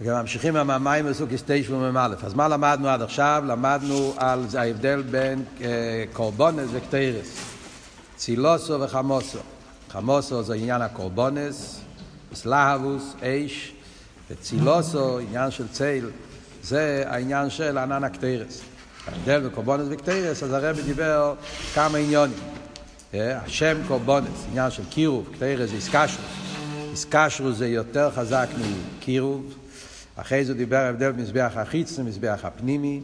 ממשיכים עם המים בסוכיס תשע ומ"א. אז מה למדנו עד עכשיו? למדנו על זה ההבדל בין אה, קורבונס וקטרס. צילוסו וחמוסו. חמוסו זה עניין הקורבונס, סלהבוס, אש, וצילוסו, עניין של צייל, זה העניין של ענן הקטרס. ההבדל בין קורבונס וקטרס, אז הרבי דיבר כמה עניונים. אה, השם קורבונס, עניין של קירוב, קטרס זה איסקשרוס. איסקשרוס זה יותר חזק מקירוב. אחרי זה דיבר הבדל במזבח החיצן ומזבח הפנימי,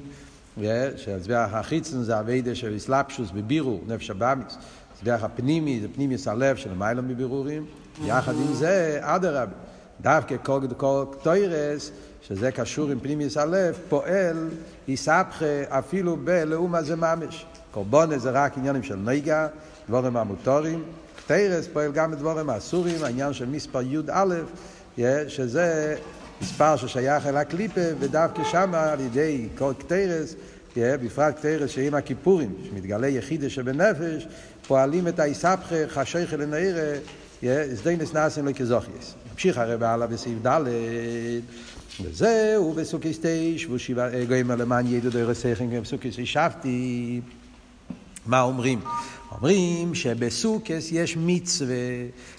שמזבח החיצן זה אביידה של אסלאפשוס בבירור, נפש הבאמיס. מזבח הפנימי זה פנימיס הלב של מיילא מבירורים. יחד עם זה, אדרבה, דווקא כל כל תוירס, שזה קשור עם פנימיס הלב, פועל יסבכה אפילו בלאומה זה ממש. קורבונה זה רק עניינים של נגע, דבורים המוטורים. תרס פועל גם בדבורים האסורים, העניין של מספר י"א, שזה מספר ששייך אל הקליפה, ודווקא שמה על ידי כל קטרס, בפרט קטרס שעם הכיפורים, שמתגלה יחידה שבנפש, פועלים את האיסבכה, חשיכה לנעירה, סדיינס נאסן לא כזוכייס. ממשיך הרב הלאה בסעיף ד' וזהו בסוכי סטייש, גויים למען ידעו דרך סכן, בסוכי שבתי. מה אומרים? אומרים שבסוכס יש מצווה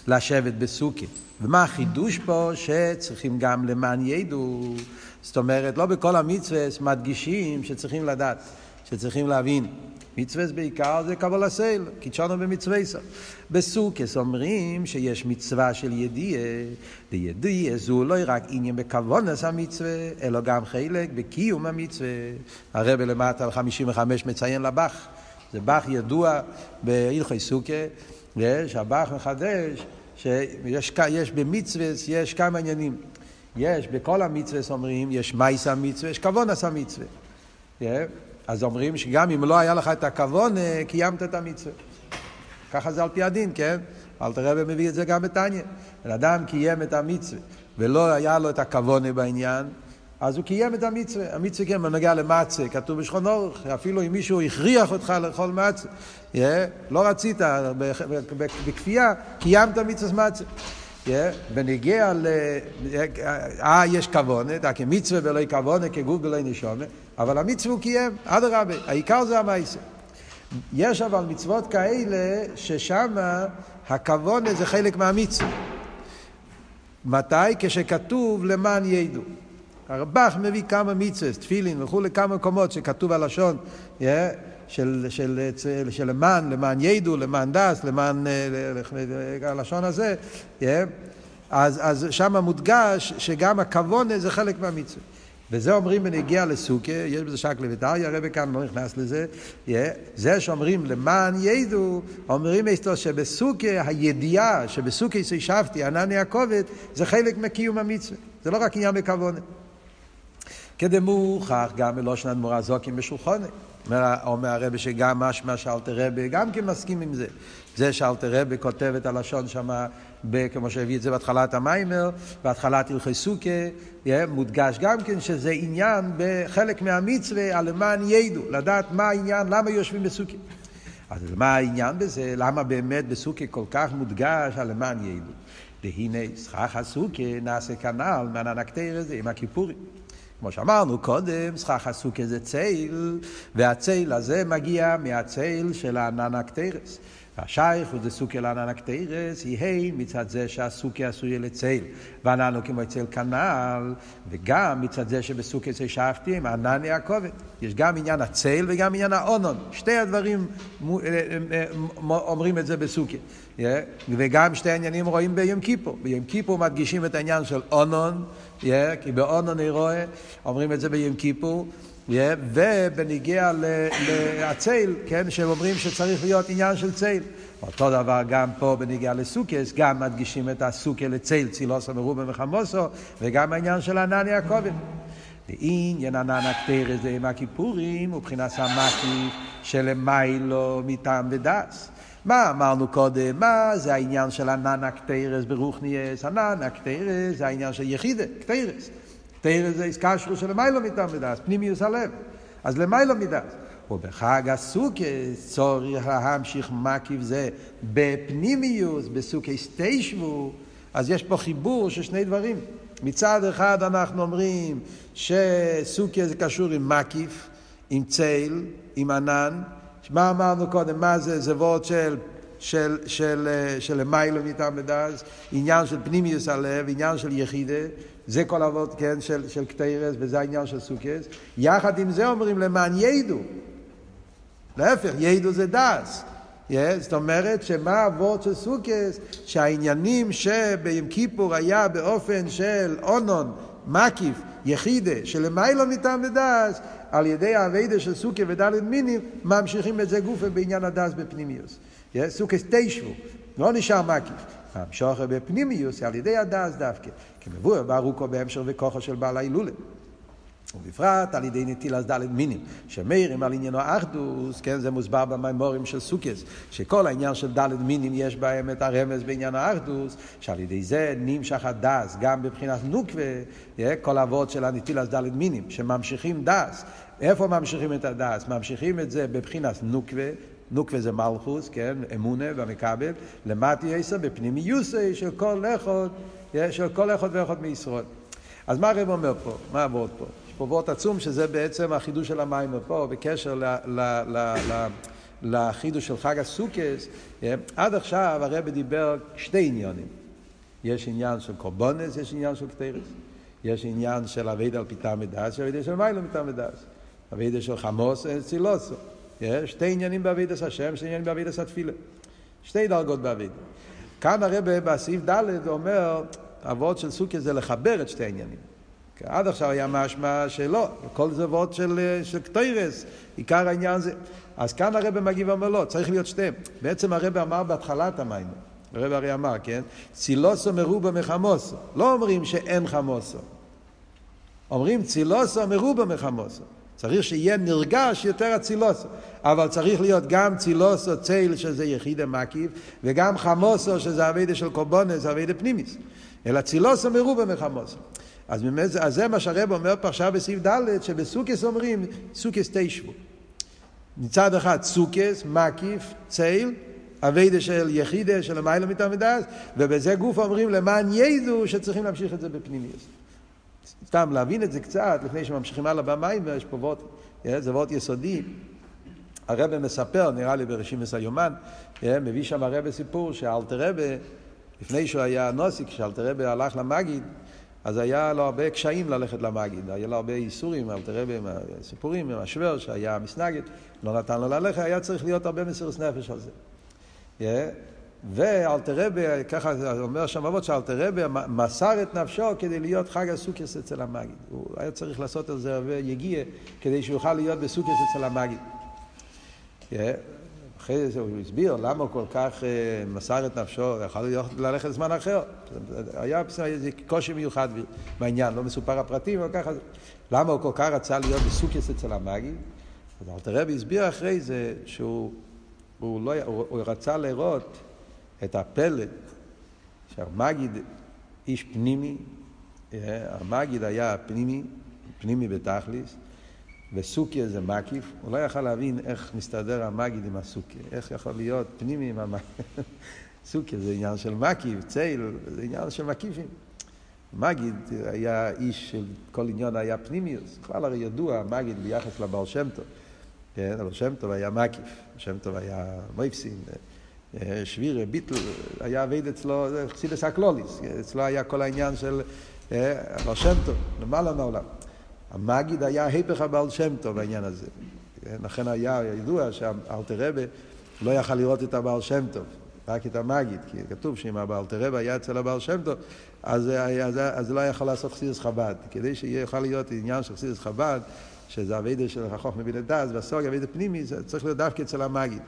לשבת בסוכי. ומה החידוש פה? שצריכים גם למען ידעו. זאת אומרת, לא בכל המצווה מדגישים שצריכים לדעת, שצריכים להבין. מצווה בעיקר זה קבול הסייל, קידשנו במצווה סוף. בסוכס אומרים שיש מצווה של ידיעה, וידיעה זו לא רק עניין בכוונס המצווה, אלא גם חלק בקיום המצווה. הרב למטה על 55 מציין לבח. זה בח ידוע בהלכי סוכה, שהבח מחדש שיש יש במצווה, יש כמה עניינים. יש, בכל המצווה אומרים, יש מייס המצווה, יש כוונס המצווה. אז אומרים שגם אם לא היה לך את הכוון, קיימת את המצווה. ככה זה על פי הדין, כן? אל תראה ומביא את זה גם בתניא. בן אדם קיים את המצווה, ולא היה לו את הכוונה בעניין, אז הוא קיים את המצווה. המצווה כן, בנוגע למצה, כתוב בשכון אורך, אפילו אם מישהו הכריח אותך לאכול מצה, yeah, לא רצית, בכפייה, קיימת מצווה מצה. Yeah, בנגיע ל... אה, יש כוונה, כמצווה ולא כוונה, כגוף ולא נשומה, אבל המצווה הוא קיים, אדרבה, העיקר זה המעשה. יש אבל מצוות כאלה ששם הכוונה זה חלק מהמצווה. מתי? כשכתוב למען ידעו. הרב"ח מביא כמה מצווה, תפילין וכולי, כמה מקומות שכתוב הלשון yeah, של, של, של, של למען, למען ידעו, למען דס, למען הלשון הזה, yeah, אז, אז שם מודגש שגם הכוונה זה חלק מהמצווה. וזה אומרים בנגיע לסוכה, יש בזה שקלה וטריה, הרב כאן לא נכנס לזה, yeah, זה שאומרים למען ידעו, אומרים אסתו שבסוכה הידיעה, שבסוכה ישבתי, ענני הכובד, זה חלק מקיום המצווה, זה לא רק עניין בכוונה. כדמוכח גם בלושן אדמו"ר זוקים בשולחוני. אומר הרבי שגם משמע שאלתר רבי גם כן מסכים עם זה. זה שאלתר רבי כותב את הלשון שם, כמו שהביא את זה בהתחלת המיימר, בהתחלת הלכי סוכה, מודגש גם כן שזה עניין בחלק מהמצווה על למען ידעו, לדעת מה העניין, למה יושבים בסוכה. אז מה העניין בזה? למה באמת בסוכה כל כך מודגש על למען ידעו? והנה סכך הסוכה נעשה כנ"ל מהנקטר הזה עם הכיפורים. כמו שאמרנו קודם, סכך הסוכה זה צייל, והצייל הזה מגיע מהצייל של הענן הקטרס. והשייך הוא לענן הקטרס, יהי מצד זה שהסוכה עשוי לצייל, הוא כמו צייל כנ"ל, וגם מצד זה שבסוכה זה שבתי עם ענן הכובד. יש גם עניין הצייל וגם עניין האונון. שתי הדברים אומרים את זה בסוכה. וגם שתי העניינים רואים ביום כיפור. ביום כיפור מדגישים את העניין של אונון, כי באונון אני רואה, אומרים את זה ביום כיפור. ובניגיע להצייל, כן, שהם אומרים שצריך להיות עניין של צייל. אותו דבר גם פה בניגיע לסוכס, גם מדגישים את הסוכה לצייל, צילוסו מרובה וחמוסו, וגם העניין של ענני הכובד. ועניין ענן הקטר זה עם הכיפורים, מבחינת המקיף שלמיילו מטעם ודס. מה אמרנו קודם? מה זה העניין של ענן הקטרס ברוכניאס? ענן הקטרס זה העניין של יחידה, קטרס. קטרס זה איסקשרו של למיילו מטעם ודס, פנימיוס הלב. אז למיילו מדס. ובחג הסוכס צורך להמשיך מקיף זה בפנימיוס, בסוכי סטיישבו, אז יש פה חיבור של שני דברים. מצד אחד אנחנו אומרים שסוכיה זה קשור עם מקיף, עם צייל, עם ענן. מה אמרנו קודם? מה זה? זה וורד של של, של, של מיילו מטעם בדס, עניין של פנימיוס הלב, עניין של יחידה, זה כל אבות, כן, של, של קטיירס, וזה העניין של סוכס. יחד עם זה אומרים למען ידו. להפך, ידו זה דס. Yeah, זאת אומרת שמה אבות של סוכס? שהעניינים שביום כיפור היה באופן של אונון, מקיף, יחידה, שלמיילו מטעם בדס, על ידי האביידה של סוכי ודלת מינים, ממשיכים את זה גופה בעניין הדס בפנימיוס. סוכס תשבו, לא נשאר מקיף. המשוכר בפנימיוס על ידי הדס דווקא, כמבואר בארוכו בהמשך וכוחו של בעל ההילולה. ובפרט על ידי נטילת דלת מינים, שמאירים על עניינו האחדוס, כן, זה מוסבר במימורים של סוכס, שכל העניין של דלת מינים יש בהם את הרמז בעניין האחדוס, שעל ידי זה נמשך הדס, גם בבחינת נוקווה, כל אבות של הנטילת דלת מינים, שממשיכים דס. איפה ממשיכים את הדס? ממשיכים את זה בבחינת נוקווה, נוקווה זה מלכוס, כן, אמונה והמכבל, למטי עשר בפנימיוסי של כל אחד, של כל אחד ואחד מישראל. אז מה הרב אומר פה? מה עבוד פה? וורט עצום שזה בעצם החידוש של המים פה, בקשר ל, ל, ל, ל, לחידוש של חג הסוכס. עד עכשיו הרב דיבר שתי עניונים. יש עניין של קורבונס, יש עניין של קטרס. יש עניין של אבידה על פיתה מדס, יש אבידה של מיילא פיתה מדס. אבידה של חמוס, צילוסו. יש שתי עניינים באבידס השם, שתי עניינים באבידס התפילה. שתי דרגות באבידה. כאן הרב בסעיף ד' אומר, אבות של סוכיה זה לחבר את שתי העניינים. עד עכשיו היה משמע שלא, כל זה אבות של, של קטוירס, עיקר העניין זה. אז כאן הרב מגיב ואומר לא, צריך להיות שתיהם. בעצם הרב אמר בהתחלת המים, הרב הרי אמר, כן? צילוסו מרובה מחמוסו. לא אומרים שאין חמוסו. אומרים צילוסו מרובה מחמוסו. צריך שיהיה נרגש יותר אצילוסו. אבל צריך להיות גם צילוסו צייל שזה יחידה מקיף, וגם חמוסו שזה אביידה של קורבונס, אביידה פנימיס. אלא צילוסו מרובה מחמוסו. אז, אז זה מה שהרב אומר פה עכשיו בסעיף ד' שבסוכס אומרים סוכס תשבו. מצד אחד סוכס, מקיף, צייל, אביידה של יחידה של המיילה מתעמדס, ובזה גוף אומרים למען ידעו שצריכים להמשיך את זה בפנימיוס. סתם להבין את זה קצת, לפני שממשיכים הלאה במים, יש פה וורט, זה וורט יסודי. הרב מספר, נראה לי ברשימס היומן, מביא שם הרב סיפור שאלתר רבה, לפני שהוא היה נוסי, כשאלתר רבה הלך למגיד, אז היה לו הרבה קשיים ללכת למגיד, היה לו הרבה איסורים, אלתר רבה עם הסיפורים, עם השוור שהיה מסנגד, לא נתן לו ללכת, היה צריך להיות הרבה מסירות נפש על זה. ואלתר רבה, ככה אומר שם אבות, שאלתר רבה מסר את נפשו כדי להיות חג הסוכס אצל המגיד. הוא היה צריך לעשות על זה הרבה יגיע כדי יוכל להיות בסוכס אצל המגיד. אחרי זה הוא הסביר למה הוא כל כך מסר את נפשו, יכול להיות ללכת לזמן אחר. היה איזה קושי מיוחד בעניין, לא מסופר הפרטים, אבל ככה, למה הוא כל כך רצה להיות בסוכס אצל המגיד? אז אלתר רבי הסביר אחרי זה שהוא הוא לא, הוא, הוא רצה לראות את הפלט שהמגיד איש פנימי, המגיד היה פנימי, פנימי בתכליס, וסוכיה זה מקיף, הוא לא יכל להבין איך מסתדר המגיד עם הסוכיה, איך יכול להיות פנימי עם המגיד. סוכיה זה עניין של מקיף, צייל, זה עניין של מקיפים. מגיד היה איש של כל עניין היה פנימיוס, בכלל הרי ידוע מגיד ביחס לבעל שם טוב. כן, אבל שם טוב היה מקיף, שם טוב היה מויפסין, שביר, ביטל, היה עבד אצלו, חסידס הקלוליס, אצלו היה כל העניין של הבעל שם טוב, למעלה מהעולם. המגיד היה היפך הבעל שם טוב בעניין הזה. לכן היה ידוע שהאלתר רבה לא יכל לראות את הבעל שם טוב, רק את המגיד, כי כתוב שאם הבאלתר רבה היה אצל הבעל שם טוב, אז, אז, אז לא יכול לעשות חסידס חב"ד. כדי שיוכל להיות עניין של חסידס חב"ד, שזה אבידה של החוכמה בן הדס, והסוג אבידה פנימי, זה צריך להיות דווקא אצל המגיד.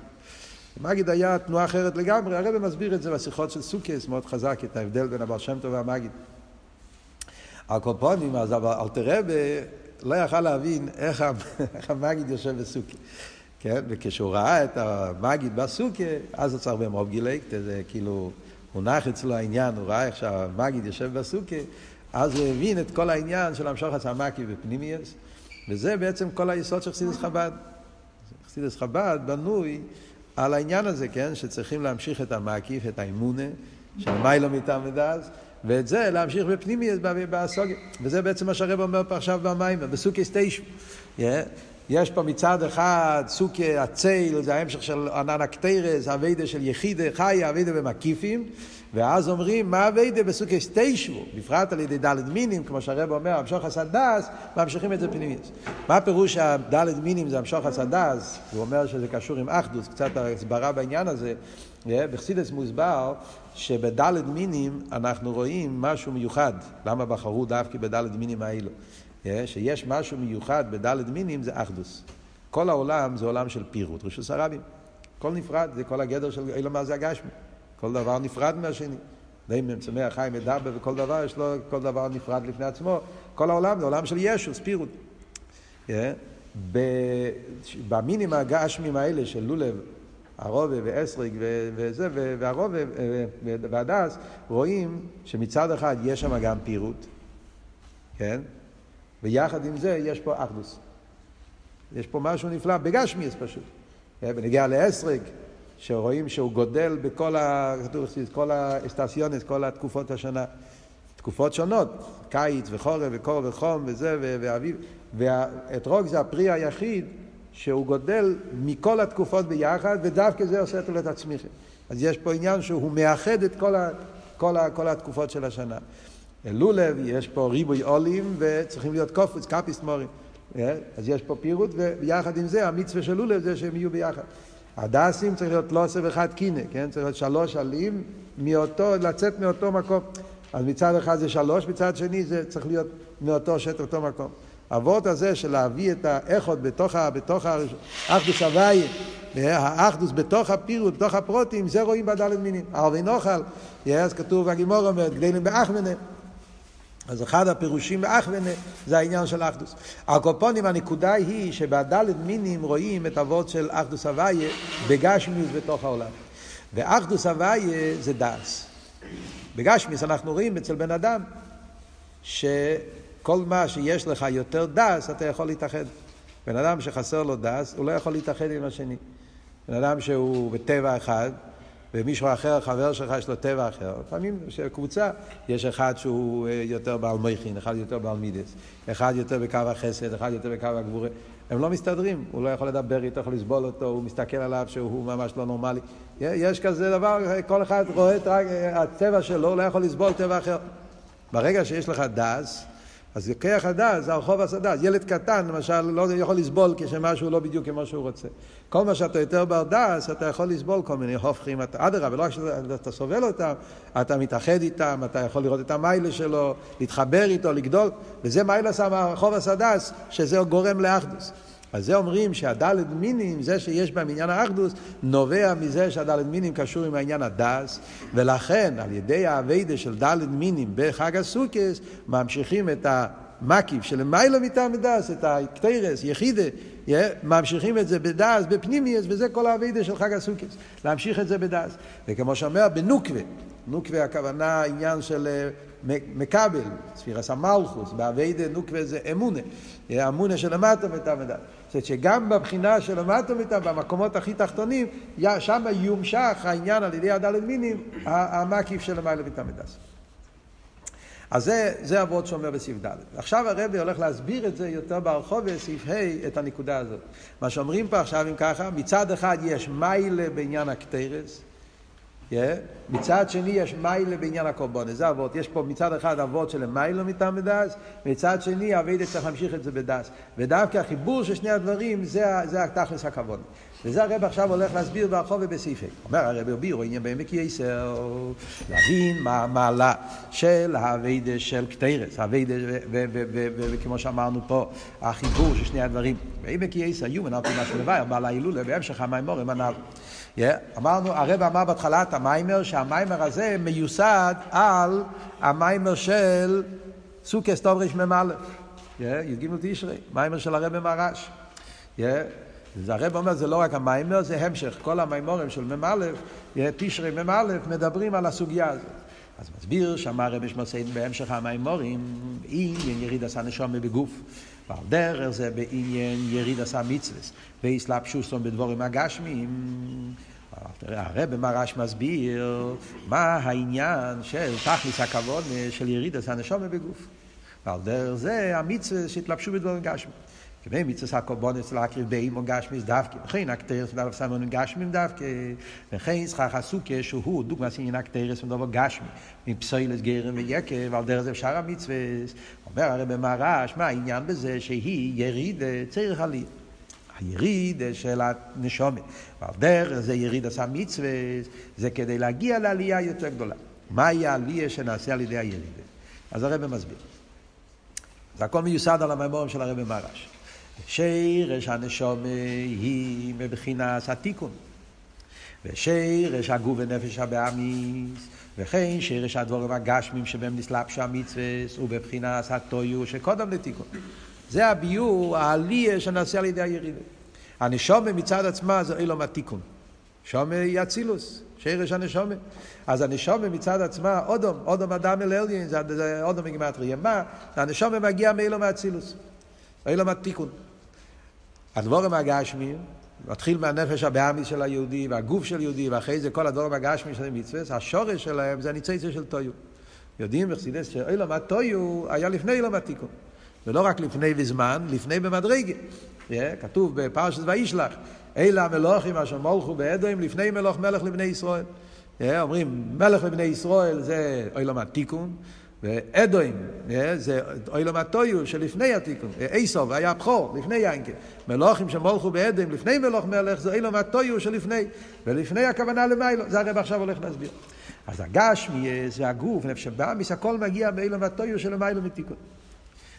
המגיד היה תנועה אחרת לגמרי, הרב מסביר את זה בשיחות של סוכס, מאוד חזק, את ההבדל בין הבעל שם טוב והמגיד. על כל פונים, אז אלתר רבה לא יכל להבין איך, המגיד יושב בסוכי. כן? וכשהוא ראה את המגיד בסוכי, אז הוא צריך במרוב גילקט, זה כאילו הונח אצלו העניין, הוא ראה איך שהמגיד יושב בסוכי, אז הוא הבין את כל העניין של המשוך הצמקי בפנימיוס. וזה בעצם כל היסוד של חסידס חב"ד. חסידס חב"ד בנוי על העניין הזה, כן? שצריכים להמשיך את המקיף, את האמונה, של מיילו מטעם ודאז, ואת זה להמשיך בפנימי בסוגיה. וזה בעצם מה שהרב אומר פה עכשיו במים, בסוכי סטיישו. Yeah. יש פה מצד אחד סוכי הצייל, זה ההמשך של ענן הקטרס, אביידה של יחידה חי, אביידה במקיפים, ואז אומרים, מה אביידה בסוכי סטיישו, בפרט על ידי דלת מינים, כמו שהרב אומר, המשוך הסדס, ממשיכים את זה פנימית. מה פירוש הדלת מינים זה המשוך הסדס? הוא אומר שזה קשור עם אחדוס, קצת הסברה בעניין הזה. בחסידס מוסבר שבדלת מינים אנחנו רואים משהו מיוחד. למה בחרו דווקא בדלת מינים האלו? שיש משהו מיוחד בדלת מינים זה אחדוס. כל העולם זה עולם של פירוט, רשוס הרבים. הכל נפרד, זה כל הגדר של אילו מה זה הגשמי. כל דבר נפרד מהשני. דיימם, צמח, חי, מדבר, וכל דבר יש לו, כל דבר נפרד לפני עצמו. כל העולם זה עולם של ישו, ספירות. במינים הגשמים האלה של לולב, הרובה ואסריג וזה, והרובה והדס, רואים שמצד אחד יש שם גם פירוט, כן? ויחד עם זה יש פה אחדוס. יש פה משהו נפלא, בגשמיאס פשוט. בנגיע לאסריג, שרואים שהוא גודל בכל האסטסיונס, כל התקופות השנה. תקופות שונות, קיץ וחורף וקור וחום וזה ואביב. והאתרוג זה הפרי היחיד שהוא גודל מכל התקופות ביחד, ודווקא זה עושה אותו לתצמיחי. אז יש פה עניין שהוא מאחד את כל, ה, כל, ה, כל התקופות של השנה. לולב, יש פה ריבוי עולים וצריכים להיות קופוץ, קפיסט מורים. אה? אז יש פה פירוט, ויחד עם זה המצווה של לולב זה שהם יהיו ביחד. הדסים צריך להיות לא עשר אחד קינא, כן? צריך להיות שלוש עלים מאותו, לצאת מאותו מקום. אז מצד אחד זה שלוש, מצד שני זה צריך להיות מאותו שטח, אותו מקום. האבות הזה של להביא את האחוד בתוך, בתוך האחדוס הוויה, האחדוס בתוך הפירוט, בתוך הפרוטים, זה רואים בדלת מינים. ערבי נוכל, אז כתוב הגימור אומרת, גדלים באחמנה. אז אחד הפירושים באחמנה זה העניין של אחדוס. הקופונים הנקודה היא שבדלת מינים רואים את אבות של אחדוס הוויה בגשמיס בתוך העולם. ואחדוס הוויה זה דס. בגשמיס אנחנו רואים אצל בן אדם ש... כל מה שיש לך יותר דס, אתה יכול להתאחד. בן אדם שחסר לו דס, הוא לא יכול להתאחד עם השני. בן אדם שהוא בטבע אחד, ומישהו אחר, חבר שלך, יש לו טבע אחר. לפעמים, קבוצה, יש אחד שהוא אה, יותר בעל מויכין, אחד יותר בעל מידס, אחד יותר בקו החסד, אחד יותר בקו הגבורה. הם לא מסתדרים, הוא לא יכול לדבר איתו, יכול לסבול אותו, הוא מסתכל עליו שהוא ממש לא נורמלי. יש כזה דבר, כל אחד רואה את הצבע שלו, הוא לא יכול לסבול טבע אחר. ברגע שיש לך דס, אז כיח הדס זה הרחוב הסדס. ילד קטן, למשל, לא יכול לסבול כשמשהו לא בדיוק כמו שהוא רוצה. כל מה שאתה יותר בר דס, אתה יכול לסבול כל מיני הופכים. אדרבה, לא רק שאתה סובל אותם, אתה מתאחד איתם, אתה יכול לראות את המיילה שלו, להתחבר איתו, לגדול. וזה מיילה שם הרחוב הסדס, שזה גורם לאחדוס. אז זה אומרים שהדלת מינים, זה שיש בהם עניין האחדוס, נובע מזה שהדלת מינים קשור עם העניין הדס, ולכן על ידי האביידה של דלת מינים בחג הסוכס, ממשיכים את המקיף של מיילא מטעם דס, את הקטרס, יחידה, ממשיכים את זה בדס, בפנימיוס, וזה כל האביידה של חג הסוכס, להמשיך את זה בדס. וכמו שאומר, בנוקווה, נוקווה הכוונה עניין של אה, מקבל, ספירס המלכוס, באביידה נוקווה זה אמונה, אמונה שלמטה מטעם דס. זאת שגם בבחינה של המטה מטה, במקומות הכי תחתונים, שם יומשך העניין על ידי הדלת מינים, המקיף של המעלה מתעמדס. אז זה, זה אבות שאומר בסעיף ד'. עכשיו הרבי הולך להסביר את זה יותר ברחוב בסעיף ה' את הנקודה הזאת. מה שאומרים פה עכשיו, אם ככה, מצד אחד יש מיילה בעניין הקטרס, Yeah. מצד שני יש מיילה בעניין הקורבונס, זה אבות. יש פה מצד אחד אבות של מיילה מטעם בדס, מצד שני אבידה צריך להמשיך את זה בדס. ודווקא החיבור של שני הדברים זה, זה התכלס הכבוד. וזה הרב עכשיו הולך להסביר ברחוב ובסעיפי. אומר הרב הבירו עניין בעמק יסר, להבין מה המעלה של האבידה של קטרס, האבידה, וכמו שאמרנו פה, החיבור של שני הדברים. בעמק יסר, יומן על פי מה שלוואי, בעל ההילולה, בהמשך המימורים הנ"ל. Yeah, אמרנו, הרב אמר בהתחלת המיימר שהמיימר הזה מיוסד על המיימר של סוכס טוב רמ"א, י"ג תשרי, מיימר של הרב מרש. Yeah, הרב אומר, זה לא רק המיימר, זה המשך. כל המיימורים של מ"א, תשרי מ"א, מדברים על הסוגיה הזאת. אז מסביר שאמר רבי שמוסיין בהמשך המיימורים, עניין יריד עשה נשומה בגוף. ועל דרך זה בעניין יריד עשה מצווה, ואיסלאפ שוסון בדבורים הגשמיים. הרב מרש מסביר מה העניין של תכניס הכבוד של ירידת הנשומה בגוף. ועל דרך זה המצווה שהתלבשו בדברים גשמי. כבי מצווה הקורבנס להקריב באימו גשמיס דווקא, וכן הקטרס מדבר סמון גשמים דווקא, וכן סכך הסוכה שהוא דוגמא סינין הקטרס מדבר גשמי, מפסוילת גרם ויקב, ועל דרך זה שאר המצווה. אומר הרי במרש, מה העניין בזה שהיא יריד צריך עליה. היריד של הנשומת. ועל דרך זה יריד עשה מצווה, זה כדי להגיע לעלייה יותר גדולה. מהי העלייה שנעשה על ידי היריד? אז הרב מסביר. זה הכל מיוסד על המימורים של הרב מרש. שירש הנשומה היא מבחינת התיקון. ושירש הגוף ונפש הבאמיס, וכן שירש הדבורים הגשמים שבהם נסלבשו המצווה, ובבחינת הטויו שקודם לתיקון. זה הביור העלייה שנעשה על ידי הירידה. הנשומה מצד עצמה זה אילום התיקון. שומה היא אצילוס, שרש הנשומה. אז הנשומה מצד עצמה, אודום, אודום אדם אל אליין, זה אודום מגימטריה. מה? הנשומה מגיע מאילום האצילוס. אילום התיקון. הדבורם הגשמיים, מתחיל מהנפש הבאמיס של היהודי והגוף של יהודי, ואחרי זה כל הדבורם הגשמיים של המצווה, השורש שלהם זה הניציצה של טויו. יודעים בחסידס שאילום הטויו היה לפני אילום התיקון. ולא רק לפני בזמן, לפני במדרגה. Yeah, כתוב בפרשת וישלח, אלה המלוכים אשר מולכו באדוים לפני מלוך מלך לבני ישראל. Yeah, אומרים, מלך לבני ישראל זה אילום התיקון, ואדוים, yeah, זה אילום הטויו שלפני התיקון. איסוב היה הבכור, לפני ינקה. מלוכים שמולכו באדוים לפני מלוך מלך זה אילום הטויו שלפני. ולפני הכוונה למיילו, זה הרב עכשיו הולך להסביר. אז הגשמי זה הגוף, נפש הבאמיס, הכל מגיע באילום הטויו של מיילו מתיקון.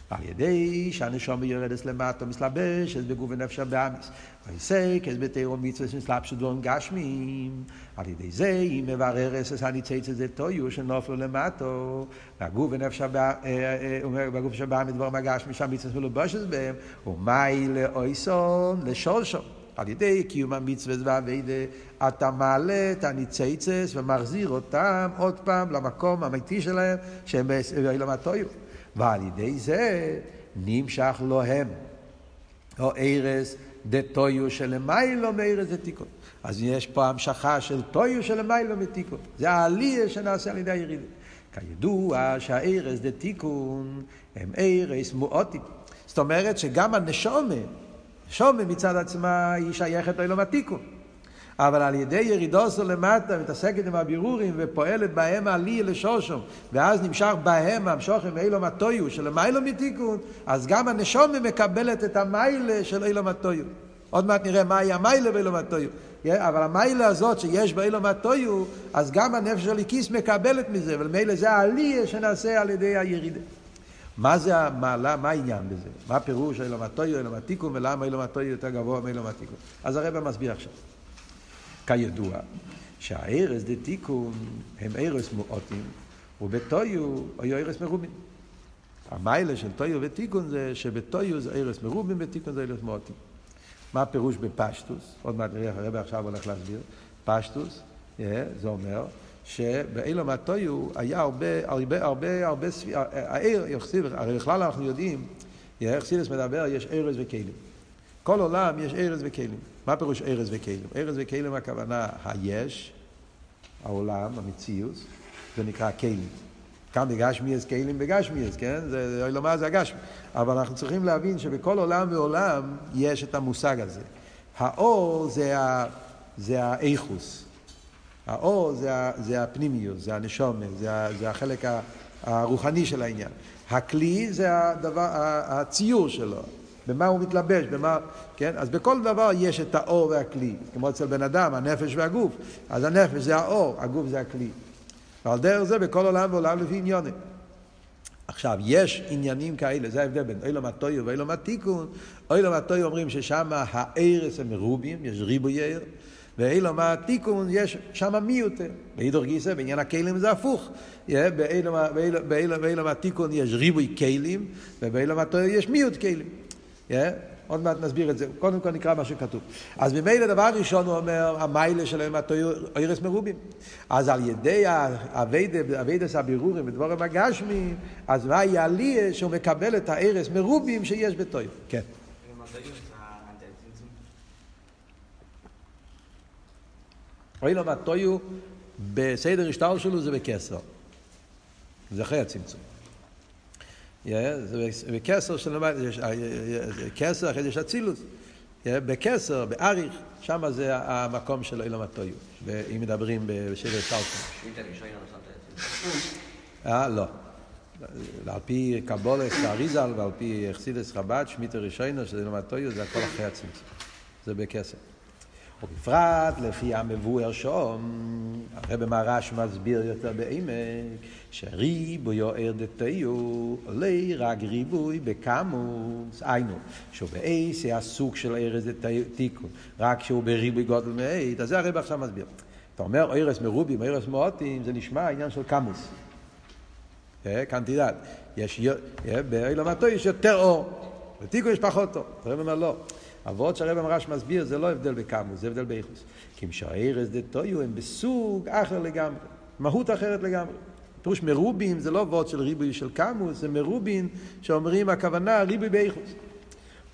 על ידי שהנשום יורדת למטה מסלבשת בגוף ונפש הבאמיס. ויסק אז בתירו מצווה שמסלבשת דברים גשמיים. על ידי זה היא מבררת את הניציץ הזה טויו שנופלו למטו. והגוף ונפש הבאמיס, הבאמיס דברים הגשמיים שהמצווה מלובשת בהם. ומאי לאויסון לשולשון. על ידי קיום המצווה והאביידה, אתה מעלה את הניציצס ומחזיר אותם עוד פעם למקום האמיתי שלהם, שהם באילום הטויו. ועל ידי זה נמשך לו הם. או ארז דטויו שלמיילו מארז דתיקון. אז יש פה המשכה של טויו שלמיילו מתיקון. זה העלייה שנעשה על ידי הירידים. כידוע שהארז דתיקון הם ארז מואטים. זאת אומרת שגם הנשומה, נשומה מצד עצמה היא שייכת לאילום התיקון. אבל על ידי ירידוסו למטה, מתעסקת עם הבירורים ופועלת בהם עלי לשושום, ואז נמשך בהם המשוכם אילום הטויו של מיילום מתיקון, אז גם הנשומה מקבלת את המיילה של אילום הטויו. עוד מעט נראה מהי המיילה באילום הטויו. אבל המיילה הזאת שיש באילום הטויו, אז גם הנפש של הליקיס מקבלת מזה, ומילא זה העלייה שנעשה על ידי הירידה. מה זה המעלה, מה העניין בזה? מה פירוש אילום התיקון, ולמה אילום הטויו יותר גבוה מאילום התיקון? אז הרב מסביר עכשיו. כידוע, שהארס דתיקון הם ארס מועטים, ובטויו היו ארס מרובים. המיילה של טויו ותיקון זה שבטויו זה ארס מרובים, בתיקון זה ארס מועטים. מה הפירוש בפשטוס? עוד מעט נראה, הרב עכשיו הולך להסביר. פשטוס, yeah, זה אומר שבאילום הטויו היה הרבה, הרבה, הרבה, הרבה ספירה, הער, הרי בכלל אנחנו יודעים, יחסידס מדבר, יש ארז וכלים. כל עולם יש ארז וכלים. מה פירוש ארז וכלים? ארז וכלים הכוונה היש, העולם, המציאות, זה נקרא כלים. כאן בגשמיאס כלים בגשמיאס, כן? זה לומר זה הגשמי. אבל אנחנו צריכים להבין שבכל עולם ועולם יש את המושג הזה. האור זה, ה, זה האיכוס. האור זה, ה, זה הפנימיות, זה הנשומת, זה, זה החלק הרוחני של העניין. הכלי זה הדבר, הציור שלו, במה הוא מתלבש, במה, כן? אז בכל דבר יש את האור והכלי, כמו אצל בן אדם, הנפש והגוף. אז הנפש זה האור, הגוף זה הכלי. ועל דרך זה בכל עולם ועולם לפי עניונים. עכשיו, יש עניינים כאלה, זה ההבדל בין אילום הטויו ואילום התיקון. אילום הטויו אומרים ששם הארס הם מרובים, יש ריבוי עיר, ואילום התיקון יש שם מיעוט. בהידור גיסא, בעניין הכלים זה הפוך. באילום התיקון יש ריבוי כלים, ובאילום הטויו יש מיעוט כלים. Yeah, עוד מעט נסביר את זה. קודם כל נקרא מה שכתוב. אז ממילא דבר ראשון הוא אומר, המיילה שלהם אוירס מרובים. אז על ידי אביידס הבירורים ודבורם הגשמים, אז מה יעלי שהוא מקבל את הארס מרובים שיש בתויר. כן. אילום הטויו, בסדר השטר שלו זה בכסר. זה אחרי הצמצום. זה בכסר של כסר, אחרי זה יש אצילוס. בכסר, באריך, שם זה המקום של אילום הטויו, אם מדברים בשדר סטלפון. אה, לא. על פי קבולס האריזל ועל פי אכסידס חב"ד, שמית הראשונה, שזה אילום הטויו, זה הכל אחרי הצמצום. זה בכסר. ובפרט לפי המבואר שום, הרב מרש מסביר יותר בעמק, שריבוי יואר דתיו עולה רק ריבוי בכמוס, היינו, שהוא באייס הסוג של ארז דתיקון, רק שהוא בריבוי גודל מאית, אז זה הרב עכשיו מסביר. אתה אומר ארז מרובים, ארז מועטים, זה נשמע עניין של כמוס. כאן תדע, יש, באילום התו יש יותר אור, בתיקון יש פחות אור. הרב אומר לא. אבות שהרב המרש מסביר, זה לא הבדל בכמוס, זה הבדל באיכוס. כי משערס דתויו הם בסוג אחר לגמרי, מהות אחרת לגמרי. פירוש מרובין זה לא וורד של ריבוי של כמוס, זה מרובין שאומרים הכוונה ריבוי באיכוס.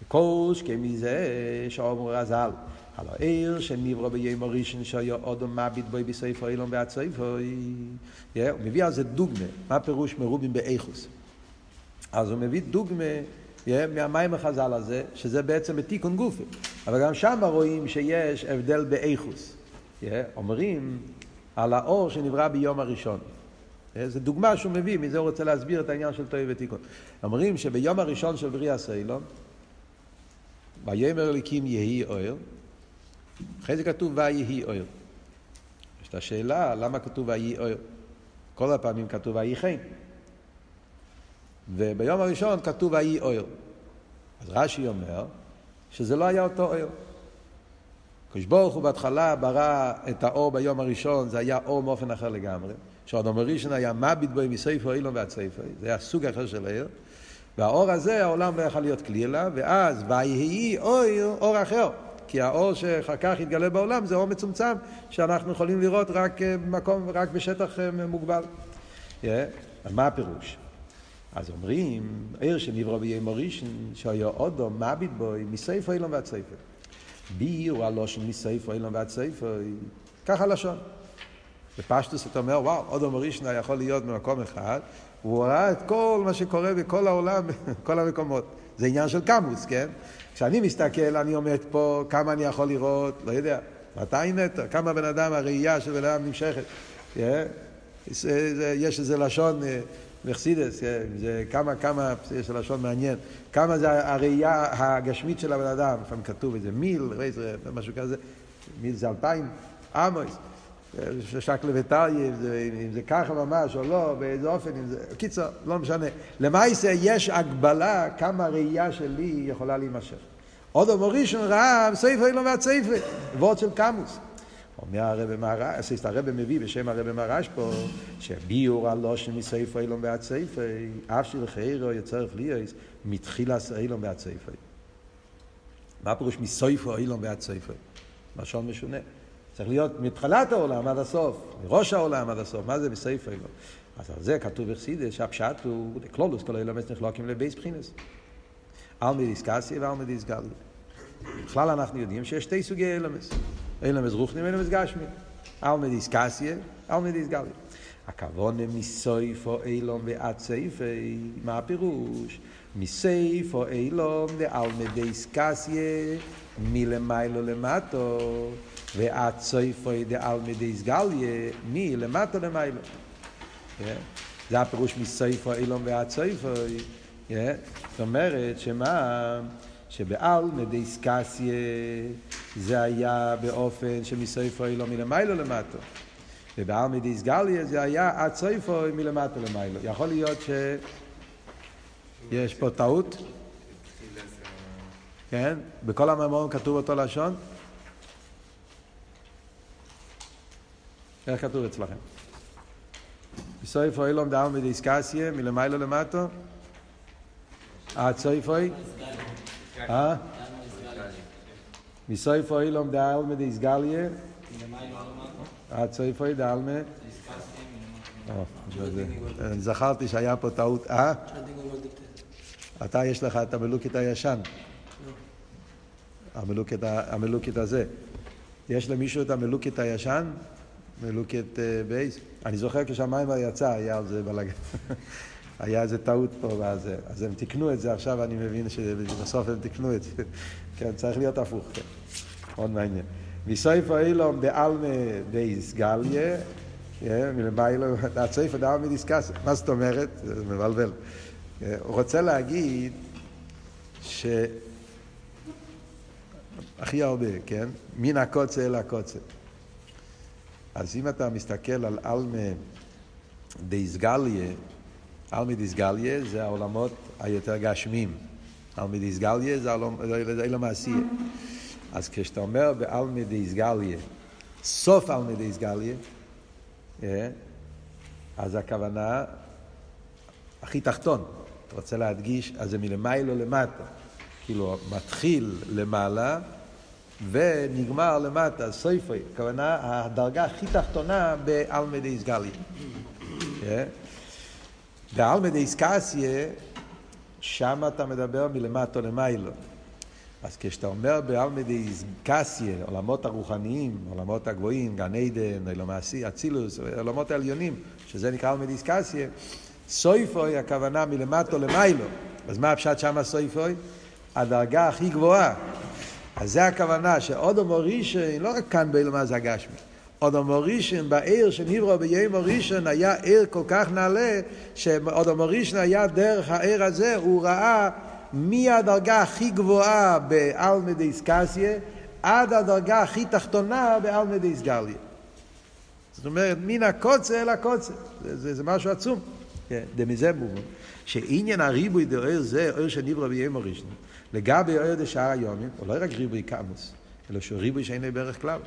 כל שכם מזה שאומר רז"ל, על העיר שנברא ביום הראשון שהיה אודום מביט בוי בספר אילון ועד ספר, הוא מביא על זה דוגמה, מה פירוש מרובין באיכוס. אז הוא מביא דוגמה מהמים החז"ל הזה, שזה בעצם בתיקון גופי. אבל גם שם רואים שיש הבדל באיכוס. אומרים על האור שנברא ביום הראשון. זו דוגמה שהוא מביא, מזה הוא רוצה להסביר את העניין של טועה ותיקון. אומרים שביום הראשון של בריאה סיילון, ויאמר אליקים יהי אוהר, אחרי זה כתוב ויהי אוהר. יש את השאלה, למה כתוב ויהי אוהר? כל הפעמים כתוב ויהי חן. וביום הראשון כתוב ויהי אוהר. אז רש"י אומר שזה לא היה אותו אוהר. הקדוש ברוך הוא בהתחלה ברא את האור ביום הראשון, זה היה אור מאופן אחר לגמרי. שהאדום הראשון היה מביט בו מספר אילון ועד ספר, זה היה סוג אחר של אור. והאור הזה, העולם לא יכול להיות כלי אליו, ואז ויהי אור, אור אחר. כי האור שאחר כך יתגלה בעולם זה אור מצומצם, שאנחנו יכולים לראות רק במקום, רק בשטח מוגבל. Yeah. מה הפירוש? אז אומרים, עיר שנברא ביום הראשון, שהיה אודו מביט בו מספר אילון ועד ספר. ביור הלושן מספר אילון ועד ספר, ככה לשון. בפשטוס אתה אומר, וואו, אודו מראשון יכול להיות במקום אחד, הוא ראה את כל מה שקורה בכל העולם, בכל המקומות. זה עניין של כמוס, כן? כשאני מסתכל, אני עומד פה, כמה אני יכול לראות, לא יודע, 200 מטר, כמה בן אדם, הראייה של בן אדם נמשכת. יש איזה לשון מחסידס, זה כמה, כמה, יש לשון מעניין, כמה זה הראייה הגשמית של הבן אדם, לפעמים כתוב איזה מיל, משהו כזה, מיל זה אלפיים, עמוס, שקל וטריה, אם זה ככה ממש או לא, באיזה אופן, אם זה, קיצור, לא משנה. למעשה יש הגבלה כמה ראייה שלי יכולה להימשך. עוד אומר ראשון ראה ספר אילון והספר, ועוד של קמוס. אומר הרב מרש, הרב מביא בשם הרב מרש פה, שביור הלושן מספר אילון ועד ספר, אף שלחיירו יצטרך להיות מתחילה אילון ועד ספר. מה פירוש מספר אילון ועד ספר? לשון משונה. צריך להיות מתחילת העולם עד הסוף, מראש העולם עד הסוף, מה זה בספר אילון? אז על זה כתוב בחסידס שהפשט הוא, כלולוס כל אילומס נחלוקים לבייס בחינס. אלמי דיסקסיה ואלמי דיסגליה. בכלל אנחנו יודעים שיש שתי סוגי אילומס. אילומס רוחנים ואילומס גשמי. אלמי דיסקסיה, אלמי דיסגליה. הכוונה מסויפו אילום ועד סייפה, מה הפירוש? מסייפו אילום דאלמי דיסקסיה, מלמיילו למטו, ועד סויפו דאלמי דיסגליה, מלמטו למיילו. זה הפירוש מסויפו אילום ועד סויפו. זאת אומרת שמה? שבעלמא דיסקסיה זה היה באופן שמסויפו אילום מלמיילו למטו. ובעלמא דיסגליה זה היה עד סויפו מלמטו למיילו. יכול להיות שיש פה טעות? כן? בכל המאמרים כתוב אותו לשון? איך כתוב אצלכם? סויפו אילום דאלמא דיסקסיה מלמיילו למטו? עד סויפוי? אה? מסויפו אילום דאלמה דיסגליה? עד סויפוי דאלמה? זכרתי שהיה פה טעות, אה? אתה יש לך את המלוקת הישן. המלוקת הזה. יש למישהו את המלוקת הישן? מלוקת בייס? אני זוכר כשהמיימר יצא, היה על זה בלגן. היה איזה טעות פה, ואז, אז הם תיקנו את זה, עכשיו אני מבין שבסוף הם תיקנו את זה. כן, צריך להיות הפוך, כן. מאוד מעניין. מסויפו אילום בעלמה בייס גליה, מלמיילו, הצויפו דעלמה דיסקסיה. מה זאת אומרת? זה מבלבל. הוא רוצה להגיד ש... הכי הרבה, כן? מן הקוצה אל הקוצה. אז אם אתה מסתכל על עלמה דיסגליה, עלמה דיסגליה זה העולמות היותר גשמים. עלמה דיסגליה זה העולם העשייה. אז כשאתה אומר בעלמה דיסגליה, סוף עלמה דיסגליה, אה, אז הכוונה הכי תחתון. אתה רוצה להדגיש, אז זה מלמיילו למטה. כאילו, מתחיל למעלה ונגמר למטה, סויפוי. הכוונה, הדרגה הכי תחתונה בעלמא דאיסגליה. בעלמא דאיסקסיה, שם אתה מדבר מלמטה למיילו. אז כשאתה אומר בעלמא דאיסקסיה, עולמות הרוחניים, עולמות הגבוהים, גן עדן, אצילוס, עולמות העליונים, שזה נקרא עלמא דאיסקסיה, סויפוי הכוונה מלמטה למיילו. אז מה הפשט שם סויפוי? הדרגה הכי גבוהה. אז זה הכוונה שאודו מורישן, לא רק כאן באילמה זה הגשמי, אודו מורישן בעיר שנברא ביום מורישן היה עיר כל כך נעלה, שאודו מורישן היה דרך העיר הזה, הוא ראה מהדרגה הכי גבוהה באלמא דאיסקסיה עד הדרגה הכי תחתונה באלמא דאיסגליה. זאת אומרת, מן הקוצה אל הקוצה. זה, זה, זה משהו עצום. כן, דמזה מובן. שעניין הריבוי דאויר זה, אויר שנברא ביום הראשון, לגבי אויר דשאר היומים, הוא לא רק ריבוי קמוס, אלא שהוא ריבוי שאין בערך כלל.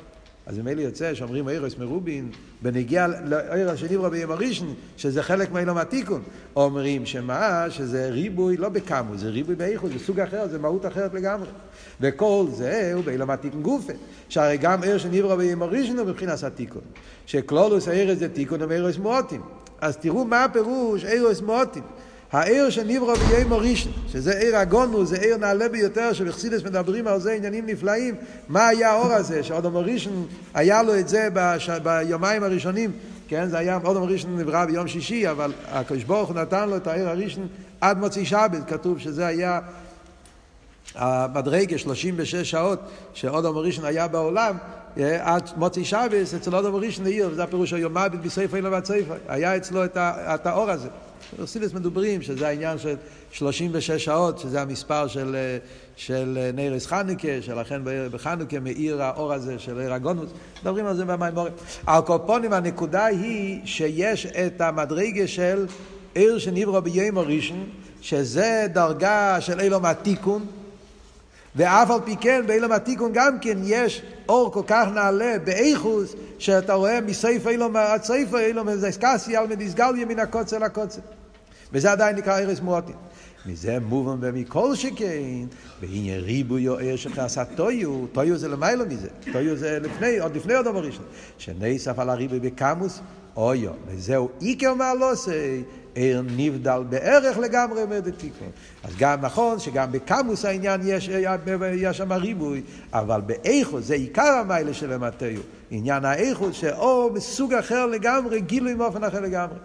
אז ממילא יוצא שאומרים אוירס מרובין, בנגיע לאויר שנברא ביום הראשון, שזה חלק מאילום התיקון. אומרים שמה, שזה ריבוי לא בקמוס, זה ריבוי באיכות, זה סוג אחר, זה מהות אחרת לגמרי. וכל זה הוא באילום התיקון גופה. שהרי גם אויר שנברא ביום הראשון הוא מבחינת התיקון. שכלולוס הארץ זה תיקון ואירס מועטים. אז תראו מה הפירוש אירוס מוטים. העיר שנברא ביום הראשון, שזה עיר הגונו, זה עיר נעלה ביותר, שבחסידס מדברים על זה עניינים נפלאים. מה היה האור הזה? שאודום הראשון היה לו את זה בש... ביומיים הראשונים, כן? זה היה, אודום הראשון נברא ביום שישי, אבל הקדוש ברוך הוא נתן לו את העיר הראשון עד מוצאי שבת, כתוב שזה היה המדרגה, 36 שעות, שאודום הראשון היה בעולם, עד מוצאי שבס, אצל אודום הראשון העיר, וזה הפירוש היומבת בסייפה אלו והצייפה, היה אצלו את האור הזה. ברסילס מדברים שזה העניין של 36 שעות, שזה המספר של, של נירס חנוכה, שלכן בחנוכה מאיר האור הזה של עיר הגונוס, מדברים על זה במימורים. על קופונים הנקודה היא שיש את המדרגה של עיר שנברא ביום הראשון, שזה דרגה של אילום התיקון, ואף על פי כן באילום התיקון גם כן יש אור כל כך נעלה באיכוס שאתה רואה מסייף אילום עד סייף אילום זה סקסי על מדיסגליה מן הקוצר לקוצר. וזה עדיין נקרא ארץ מועטין. מזה מובן ומכל שכן בעניין ריבוי או ער שחסה טויו. טויו זה למיילו מזה. טויו זה לפני עוד לפני עוד הראשון. שנסף על הריבוי בקמוס אויו וזהו איקר מעלוסי עיר נבדל בערך לגמרי אומר דתיקון. אז גם נכון שגם בקמוס העניין יש, יש שם ריבוי, אבל באיכות זה עיקר המיילה של המטאיו. עניין האיכות שאו מסוג אחר לגמרי, גילוי מאופן אחר לגמרי.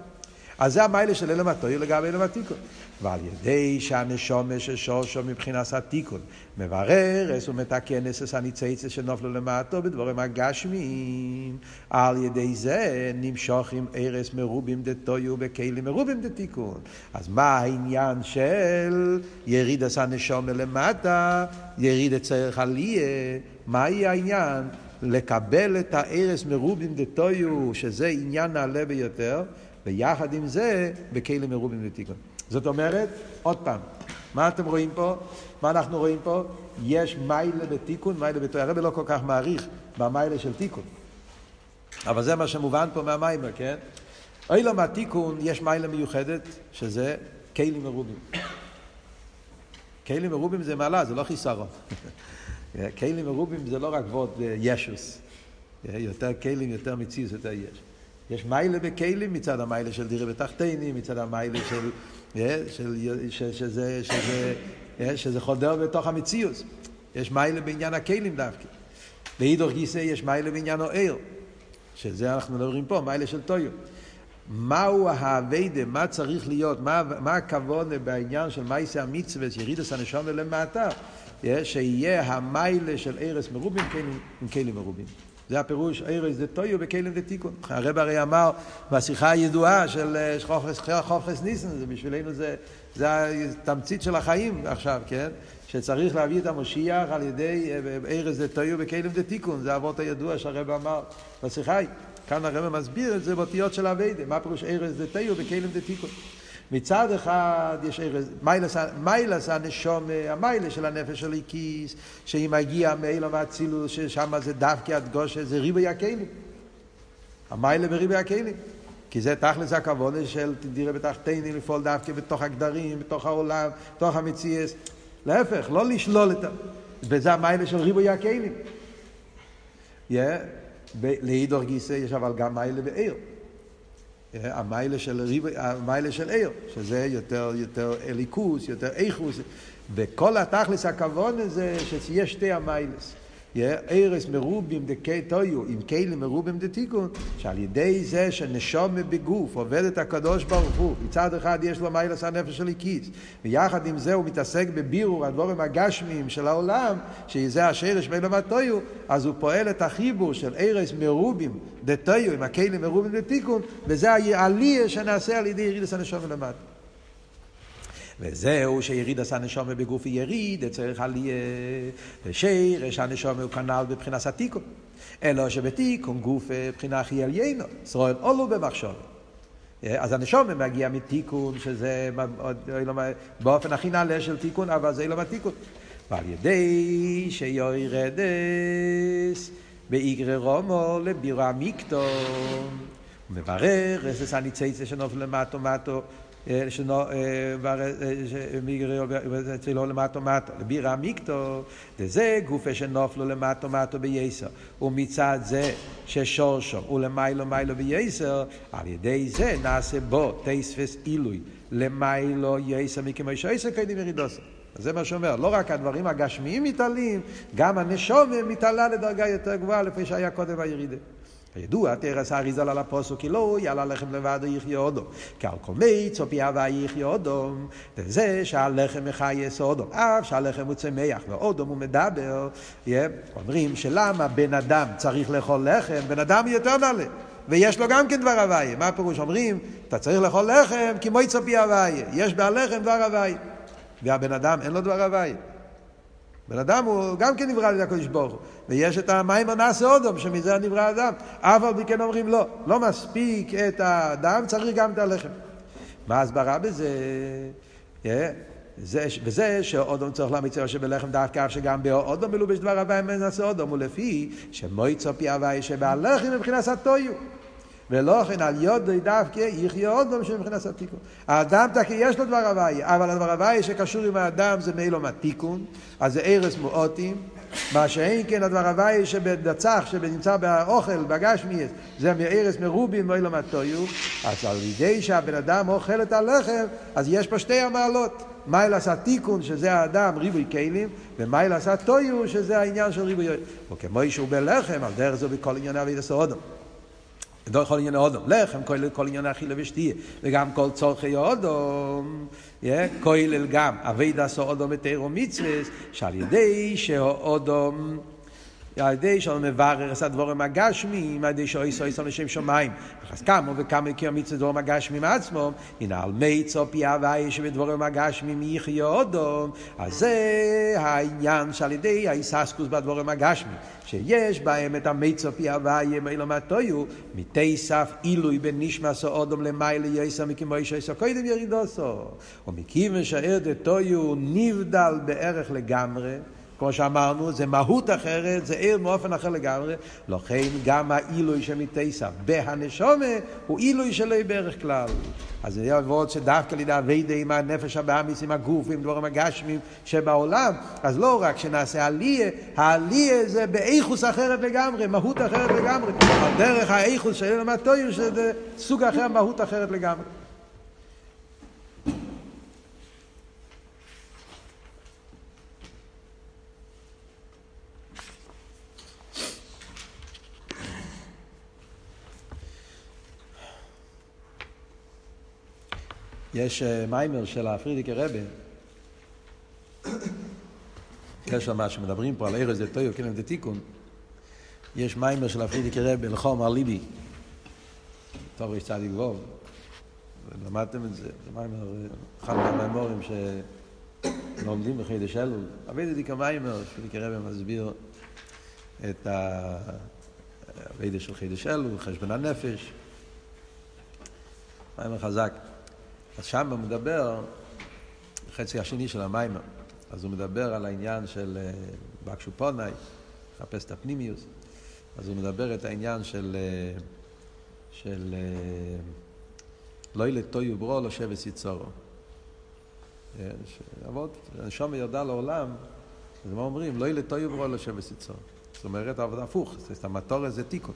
אז זה המיילה של אלם התויר לגבי אלם התיקון. ועל ידי שהנשומה ששושו מבחינת התיקון מברר אס ומתקן אס הניצייצה שנופלו למטו בדבורים הגשמיים. על ידי זה נמשוך עם ארס מרובים דתויו בכלים מרובים דתיקון. אז מה העניין של יריד אס הנשומה למטה יריד אצלך עליה? מהי העניין? לקבל את הארס מרובים דתויו שזה עניין נעלה ביותר ויחד עם זה בכלים מרובים דתיקון זאת אומרת, עוד פעם, מה אתם רואים פה? מה אנחנו רואים פה? יש מיילה בתיקון, מיילה בתיקון. הרב לא כל כך מעריך במיילה של תיקון. אבל זה מה שמובן פה מהמיימר, כן? אוי לו מהתיקון יש מיילה מיוחדת, שזה כלים מרובים. כלים מרובים זה מעלה, זה לא חיסרון. כלים מרובים זה לא רק ועוד אה, ישוס. יותר כלים, יותר מציאות, יותר יש. יש מיילה בכלים מצד המיילה של דירה בתחתינים, מצד המיילה של של, של, שזה, שזה, שזה חודר בתוך המציאות. יש מיילה בעניין הכלים דווקא. לאידוך גיסא יש מיילה בעניין העיר, שזה אנחנו מדברים פה, מיילה של טויו. מהו האביידה, מה צריך להיות, מה, מה הכבוד בעניין של מייסה המצווה, ירידס הנשום למטה, שיהיה המיילה של ארס מרובים עם כלים מרובים. זה הפירוש, ארז זה טויו בכלים ותיקון. הרב הרי אמר בשיחה הידועה של חופכס ניסן, זה בשבילנו זה, זה התמצית של החיים עכשיו, כן? שצריך להביא את המשיח על ידי ארז זה טויו בכלים ותיקון, זה האבות הידוע שהרב אמר בשיחה. כאן הרב מסביר את זה באותיות של אביידה, מה פירוש ארז זה טויו בכלים ותיקון. מצד אחד יש ארז, מיילס הנשום, המיילה של הנפש של הכיס, שהיא מגיעה מאילו מהצילוס, ששם זה דווקא הדגושה, זה ריבוי הכלים. המיילה בריבוי הכלים. כי זה תכלס הכבוד של תדירה בתחתיני לפעול דווקא בתוך הגדרים, בתוך העולם, בתוך המציאס. להפך, לא לשלול את ה... וזה המיילה של ריבוי הכלים. Yeah. לאידור גיסא יש אבל גם מיילה בעיר. המיילה של, ריב... המיילה של עיר, שזה יותר, יותר אליקוס, יותר איכוס, וכל התכלס הכוון זה שיש שתי המיילס. ארס מרובים דקטויו, עם כלים מרובים דתיקון, שעל ידי זה שנשום בגוף עובד את הקדוש ברוך הוא, מצד אחד יש לו מיילס הנפש של איקיס, ויחד עם זה הוא מתעסק בבירור הדבורים הגשמיים של העולם, שזה השרש מלום הטויו, אז הוא פועל את החיבור של ארס מרובים דתויו, עם הכלים מרובים דתיקון, וזה העלייה שנעשה על ידי ירידס הנשום למטה. וזהו שיריד עשה נשומה בגוף יריד, צריך עליה, ושירש הנשומה הוא כנ"ל בבחינת התיקון. אלא שבתיקון גוף בחינה הכי עליינו, ישראל עולו במחשוב. אז הנשומה מגיע מתיקון, שזה באופן הכי נעלה של תיקון, אבל זה לא מתיקון. ועל ידי שיורדס באיגרי רומו לבירה מיקטו, הוא מברר אסס הניצייצה שנופל למטו מטו אצלו למטו מטו, לבירה מיקטו, וזה גופה שנופלו למטו מטו בייסר. ומצד זה ששורשו ולמיילו מיילו בייסר, על ידי זה נעשה בו תייספס עילוי למיילו יסר מכמו שיסר קיידים ירידוסו. זה מה שאומר, לא רק הדברים הגשמיים מתעלים, גם הנשומת מתעלה לדרגה יותר גבוהה לפי שהיה קודם הירידה. כידוע, תרס האריזל על הפוסוק, כי לא יעלה לחם לבד יחיה אודום. כי על כל מיץ או פי אודום, וזה שהלחם מחייס אודום. אף שהלחם הוא צמח ואודום הוא מדבר, אומרים שלמה בן אדם צריך לאכול לחם, בן אדם יותר נעלה. ויש לו גם כן דבר הוויה. מה הפירוש? אומרים, אתה צריך לאכול לחם כמו יצפי הוויה. יש בהלחם דבר הוויה. והבן אדם אין לו דבר הוויה. בן אדם הוא גם כן נברא על ידי הקדוש ברוך הוא. ויש את המים הנעשה אודום, שמזה נברא האדם. אף על פי כן אומרים לא, לא מספיק את האדם, צריך גם את הלחם. מה ההסברה בזה? Yeah. זה, וזה שאודום צריך להמציא שבלחם דווקא אף שגם באודום מלובש דבר הווי מנסה אודום, ולפי שמויצו פי הווי שבהלחם מבחינת הטויו. ולא כן על יודוי דווקא יחיה עוד פעם שמבחינת התיקון. האדם תקי יש לו דבר הוואי, אבל הדבר הוואי שקשור עם האדם זה מאילו מהתיקון, אז זה ערס מועטים, מה שאין כן הדבר הוואי שבדצח, שנמצא באוכל, בגשמיאס, זה מערס מרובים מאילו מהטויו, אז על ידי שהבן אדם אוכל את הלחם, אז יש פה שתי המעלות. מיילס התיקון, שזה האדם, ריבוי כלים, ומיילס הטויו, שזה העניין של ריבוי... וכמו שהוא בלחם, על דרך זה בכל עניין אבי דסאודום. דור כל עניין אודום, לחם, כל, כל עניין אכילה ושתייה, וגם כל צורכי אודום, כולל גם אבי דסו אודום ותירו מצווה, שעל ידי שהאודום על ידי שהוא מברר את הדבורים הגשמיים, על ידי שהוא איסו איסו לשם שמיים. אז כמה וכמה יקיר מצווה דבורים הגשמיים עצמם, הנה על מיצו פי הווי שבדבורים הגשמיים יחיה אודום, אז זה העניין שעל ידי האיססקוס בדבורים הגשמיים, שיש בהם את המיצו פי הווי מאילו מהטויו, מתייסף עילוי בנשמס אודום למיילה יסר מכמו אישו איסו קודם ירידוסו. ומכיוון שהערד טויו נבדל בערך לגמרי, כמו שאמרנו, זה מהות אחרת, זה עיר מאופן אחר לגמרי, לכן גם העילוי שמתייסה בהנשומה הוא עילוי שלא בערך כלל. אז זה יעבוד שדווקא לידי אביידה עם הנפש הבאמיס, עם הגוף, עם דברים הגשמים שבעולם, אז לא רק שנעשה עליה, העליה זה באיכוס אחרת לגמרי, מהות אחרת לגמרי. דרך האיכוס של אלם הטויר, שזה סוג אחר, מהות אחרת לגמרי. יש אה, מיימר של הפרידיקי רבה, קשר למה שמדברים פה על ארז דה טויו, כלם דה תיקון, יש מיימר של הפרידיקי רבה, לחום על ליבי, טוב יש צדיק ווב, למדתם את זה, זה מיימר, אחד מהמיימורים שלומדים בחידש אלול, אבי דיקה מיימר, פרידיקי רבה מסביר את הווידה של חידש אלול, חשבון הנפש, מיימר חזק. אז שם הוא מדבר, חצי השני של המיימר, אז הוא מדבר על העניין של אה, בקשו פונאי, לחפש את הפנימיוס, אז הוא מדבר את העניין של, אה, של אה, לא ילטוי וברו לא שבס יצורו. אבות, הנשום ירדה לעולם, אז מה אומרים? לא ילטוי וברו לא שבס יצורו. זאת אומרת, העבודה הפוך, זאת המטור זה תיקון.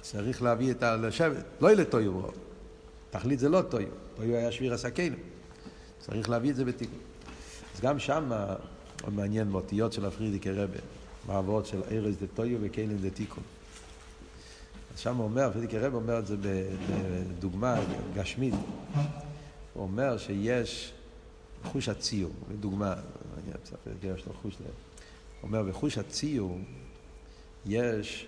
צריך להביא את ה... לשבת, לא ילטוי וברו. תכלית זה לא טויו, טויו היה שביר הסכינו. צריך להביא את זה בתיקון. אז גם שם מאוד מעניין באותיות של הפרידיקי רבה, מעבוד של ארז דה טויו וקיילים דה תיקון. אז שם אומר, פרידיקי רבה אומר את זה בדוגמה גשמית. הוא אומר שיש חוש הציור, לדוגמה, יש לו חוש ל... הוא אומר, בחוש הציור יש,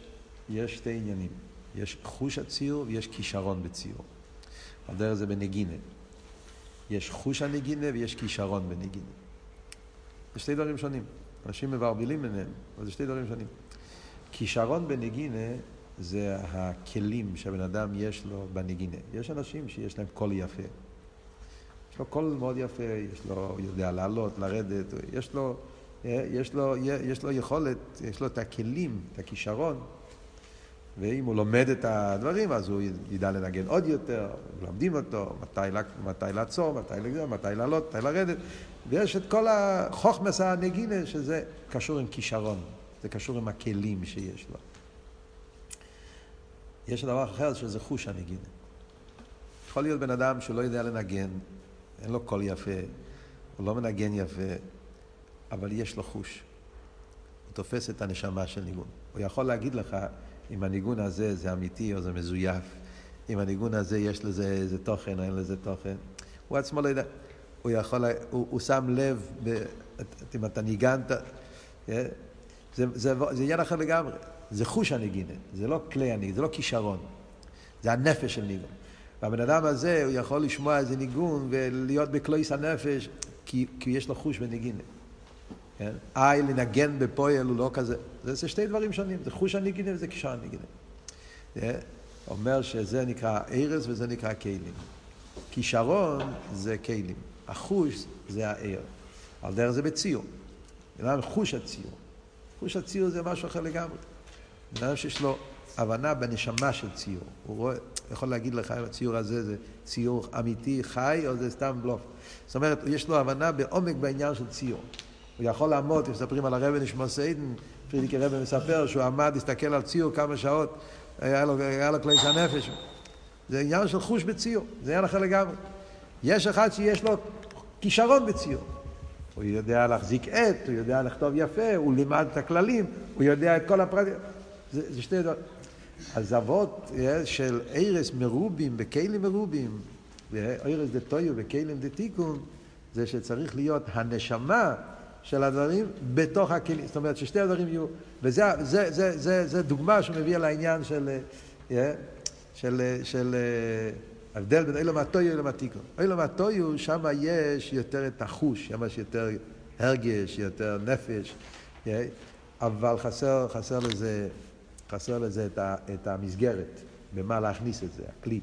יש שתי עניינים. יש חוש הציור ויש כישרון בציור. על דרך זה בנגינה. יש חוש הנגינה ויש כישרון בנגינה. זה שתי דברים שונים. אנשים מבלבלים ביניהם, אבל זה שתי דברים שונים. כישרון בנגינה זה הכלים שהבן אדם יש לו בנגינה. יש אנשים שיש להם קול יפה. יש לו קול מאוד יפה, יש לו, הוא יודע לעלות, לרדת, יש לו, יש לו, יש לו יכולת, יש לו את הכלים, את הכישרון. ואם הוא לומד את הדברים, אז הוא ידע לנגן עוד יותר, מלמדים אותו, מתי, מתי לעצור, מתי לגזור, מתי לעלות, מתי לרדת. ויש את כל החוכמס הנגינה, שזה קשור עם כישרון, זה קשור עם הכלים שיש לו. יש דבר אחר שזה חוש הנגינה. יכול להיות בן אדם שלא יודע לנגן, אין לו קול יפה, הוא לא מנגן יפה, אבל יש לו חוש. הוא תופס את הנשמה של ניגון. הוא יכול להגיד לך, אם הניגון הזה זה אמיתי או זה מזויף, אם הניגון הזה יש לזה איזה תוכן או אין לזה תוכן. הוא עצמו לא יודע. הוא יכול, הוא, הוא שם לב, ב, אם אתה ניגנת, אה, זה, זה, זה עניין אחר לגמרי. זה חוש הנגינה, זה לא כלי הניגון, זה לא כישרון. זה הנפש של ניגון. והבן אדם הזה, הוא יכול לשמוע איזה ניגון ולהיות בקלויס הנפש, כי, כי יש לו חוש בנגינה. כן? איי לנגן בפועל הוא לא כזה. זה, זה שתי דברים שונים, זה חוש הנגינה וזה קישר הנגינה. זה אומר שזה נקרא ארז וזה נקרא כלים. כישרון זה כלים, החוש זה הער. על דרך זה בציור. חוש הציור? חוש הציור זה משהו אחר לגמרי. בן אדם שיש לו הבנה בנשמה של ציור. הוא רואה, יכול להגיד לך אם הציור הזה זה ציור אמיתי, חי, או זה סתם בלוף. זאת אומרת, יש לו הבנה בעומק בעניין של ציור. הוא יכול לעמוד, מספרים על הרבי נשמע סיידן, פרידיקי רבי מספר שהוא עמד, הסתכל על ציור כמה שעות, היה לו, היה לו כלי הנפש. זה עניין של חוש בציור, זה עניין אחר לגמרי. יש אחד שיש לו כישרון בציור. הוא יודע להחזיק עט, הוא יודע לכתוב יפה, הוא לימד את הכללים, הוא יודע את כל הפרטים. זה, זה שתי דברים. אז אבות אה, של ערס מרובים בכלים מרובים, ערס דתויו בכלים דתיקון, זה שצריך להיות הנשמה של הדברים בתוך הכלים. זאת אומרת ששתי הדברים יהיו, וזה זה, זה, זה, זה דוגמה שמביאה לעניין של, אה, של, אה, של uh, הבדל בין אילו מהטויו אילו מהתיקון. אילו מהטויו, שם יש יותר את החוש, שם יש יותר הרגש, יותר נפש, אבל חסר, חסר לזה, חסר לזה את, ה, את המסגרת, במה להכניס את זה, הכלי.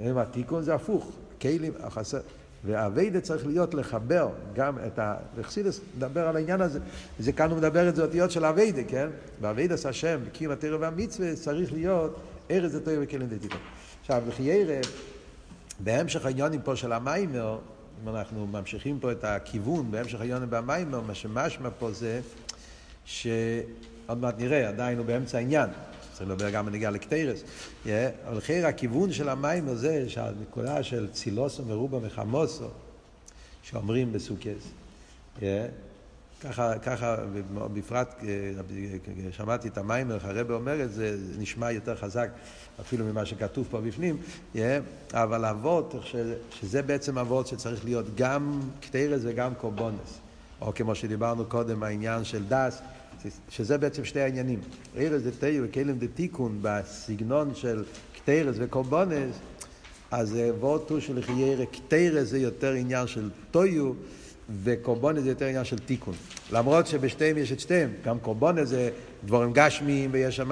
אילו מהתיקון זה הפוך, כלים, חסר. והאביידה צריך להיות לחבר גם את ה... וחסידס מדבר על העניין הזה, זה כאן הוא מדבר את זה אותיות של אביידה, כן? באביידס השם, בקיום התרא והמצווה, צריך להיות ארז דתו וכלים דתיתו. עכשיו, לחיירה, בהמשך העניונים פה של המיימר, אם אנחנו ממשיכים פה את הכיוון, בהמשך העניונים במיימר, מה שמשמע פה זה שעוד מעט נראה, עדיין הוא באמצע העניין. צריך לדבר גם בנגיעה לקטרס. אבל חייר הכיוון של המים הזה, שהנקודה של צילוסו מרובה מחמוסו, שאומרים בסוכס, ככה, ככה, בפרט, אה, שמעתי את המיימר, הרב אומר את זה, זה נשמע יותר חזק אפילו ממה שכתוב פה בפנים, אבל אבות, שזה בעצם אבות שצריך להיות גם קטרס וגם קורבונס, או כמו שדיברנו קודם, העניין של דס, שזה בעצם שתי העניינים. ארז דתיו וכלם דתיקון בסגנון של קטרס וקורבונס, אז אבות הוא שלחיירה קטרס זה יותר עניין של טויו, וקורבונה זה יותר עניין של תיקון. למרות שבשתיהם יש את שתיהם, גם קורבונה זה דבורים גשמיים ויש שם...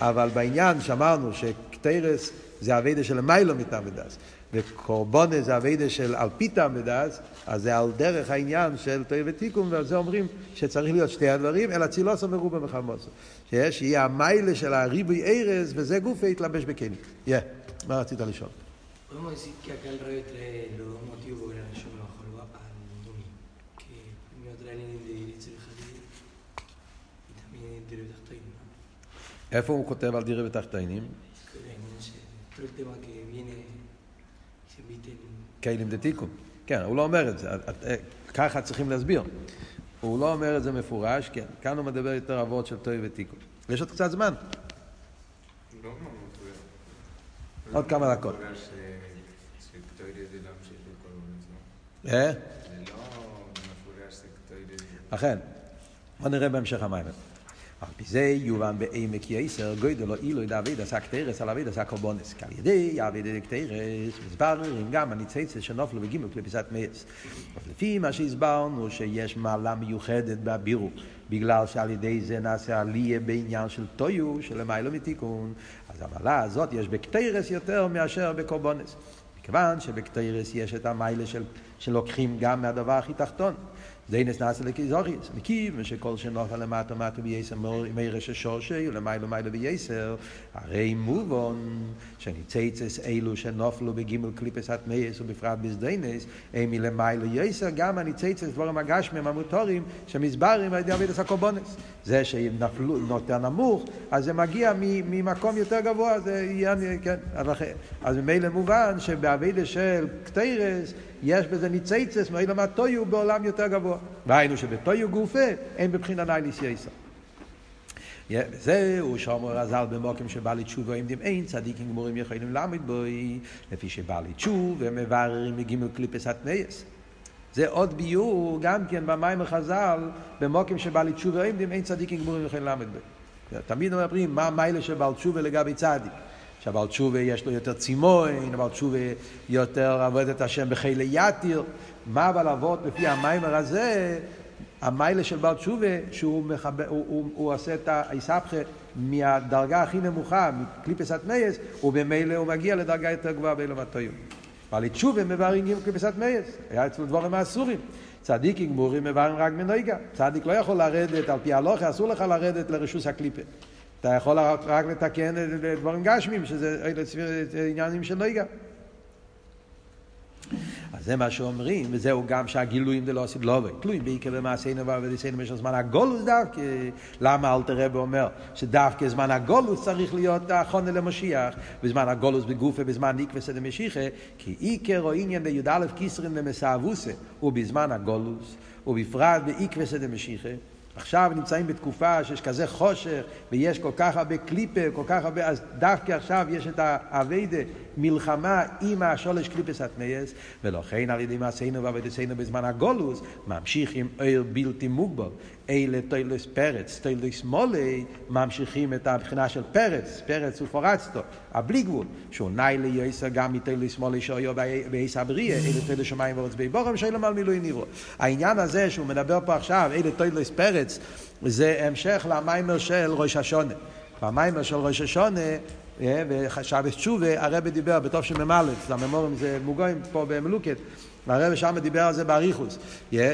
אבל בעניין שאמרנו שקטרס זה אביידה של מיילו מטעם ודס, וקורבונה זה אביידה של אלפי טעם ודס, אז זה על דרך העניין של תויו ותיקון, ועל זה אומרים שצריך להיות שתי הדברים, אלא צילוסו מרובה מחמוסו. שיש, יהיה המיילה של הריבוי ארז, וזה גופה יתלבש בכלים. יא, מה רצית לשאול? Podemos decir que acá el rey trae los dos motivos por el yo bajo el guapa al Dumi, que primero trae el de derecha del jardín y también el de Tachtoin, ¿no? איפה הוא כותב על דירה ותחתינים? Todo el tema que viene כלים דתיקון. כן, הוא לא אומר את זה, אה, ככה צריכים להסביר. הוא לא אומר את זה מפורש, כן, כאן הוא מדבר יותר אבות של טוי ותיקון. יש עוד קצת זמן, לא. עוד כמה דקות. זמן. אה? לא. אכן. בוא נראה בהמשך המים. על פי זה יובן בעמק יסר גוידל או אילוי דאביד עשה קטרס על אביד עשה קורבונס. כי על ידי אביד קטרס מסבררים גם הניצצת שנופלו בגימל כלפיסת מייס. לפי מה שהסברנו שיש מעלה מיוחדת בבירו, בגלל שעל ידי זה נעשה עלייה בעניין של טויו, של למיילו מתיקון, אז המעלה הזאת יש בקטרס יותר מאשר בקורבונס. מכיוון שבקטרס יש את המיילה של, שלוקחים גם מהדבר הכי תחתון. דיינס נעשה לקיזוריס, מכיוון שכל שנוכל למטה מטה בייסר מרש השורשי ולמיילו מיילו בייסר, הרי מובון שניצצס אלו שנופלו בגימל קליפס התמייס ובפרט בזדיינס, הם מלמיילו יייסר גם הניצצס דבורם הגשמים המוטורים שמסברים על ידי אבידס הקורבונס. זה שנפלו יותר נמוך, אז זה מגיע ממקום יותר גבוה, זה יהיה, כן, אז ממילא מובן שבעבודת של קטורת יש בזה ניצוצות מעולם התוהו בעולם יותר גבוה. והיינו שבתוהו גופא הן בבחינה נעלית יותר. וזהו שאומר רז"ל במקום שבעלי תשובה עומדים אין צדיקים גמורים יכולים לעמוד בו לפי שבעלי תשובה מבררים מג' קליפות הטמאות. זה עוד ביאור גם כן במאמר חז"ל במקום שבעלי תשובה עומדים אין צדיקים גמורים יכולים לעמוד בו. תמיד אומרים מה המעלה של בעל תשובה לגבי צדיק. שהבעל תשובה יש לו יותר צימאון, הבעל תשובה יותר עובד את השם בחילא יתיר. מה אבל, אבל לפי המאמר הזה, המעלה של בעל תשובה, שהוא מחבר, הוא, הוא, הוא עושה את האתהפכא מהדרגה הכי נמוכה, מקליפות הטמאות, ובמילא הוא מגיע לדרגה יותר גבוהה בעולם התוהו. בעלי תשובה מבררים גם קליפות הטמאות, היה אצלו דברים האסורים. צדיקים גמורים מבררים רק מנוגה. צדיק לא יכול לרדת, על פי הלכה אסור לך לרדת לרשות הקליפה. אתה יכול רק, לתקן דברים גשמים, שזה עניינים של נויגה. אז זה מה שאומרים, וזהו גם שהגילויים זה לא עושים לא תלויים בעיקר במעשינו ועבדינו במשך זמן הגולוס דווקא. למה אלתר רבי אומר שדווקא זמן הגולוס צריך להיות החונה למשיח, בזמן הגולוס בגופה, בזמן ניקווה דמשיחה, כי עיקר או עניין בי"א כיסרין למסעבוסה, ובזמן הגולוס, ובפרט בעיקווה דמשיחה. עכשיו נמצאים בתקופה שיש כזה חושך ויש כל כך הרבה קליפה, כל כך הרבה, אז דווקא עכשיו יש את האביידה, מלחמה עם השולש קליפס הטמייס, ולכן על ידי מעשינו ועבודתנו בזמן הגולוס, ממשיך עם עיר בלתי מוגבל. אלה תוילס פרץ, תוילס מולי, ממשיכים את הבחינה של פרץ, פרץ ופורצתו, הבלי גבול, שהוא נאי ליועסר גם מתוילס מולי שאויו בעיס הבריאה, אלה תוילס שמיים וארץ בי בורם, שאלה על מילוי נברו. העניין הזה שהוא מדבר פה עכשיו, אלה תוילס פרץ, זה המשך למאמר של ראש השנה. במאמר של ראש השנה, אה, ושבת תשובה, הרב דיבר בתשמ"א, המאמרים זה מוגהים פה במלוקט, והרב שם דיבר על זה באריכות,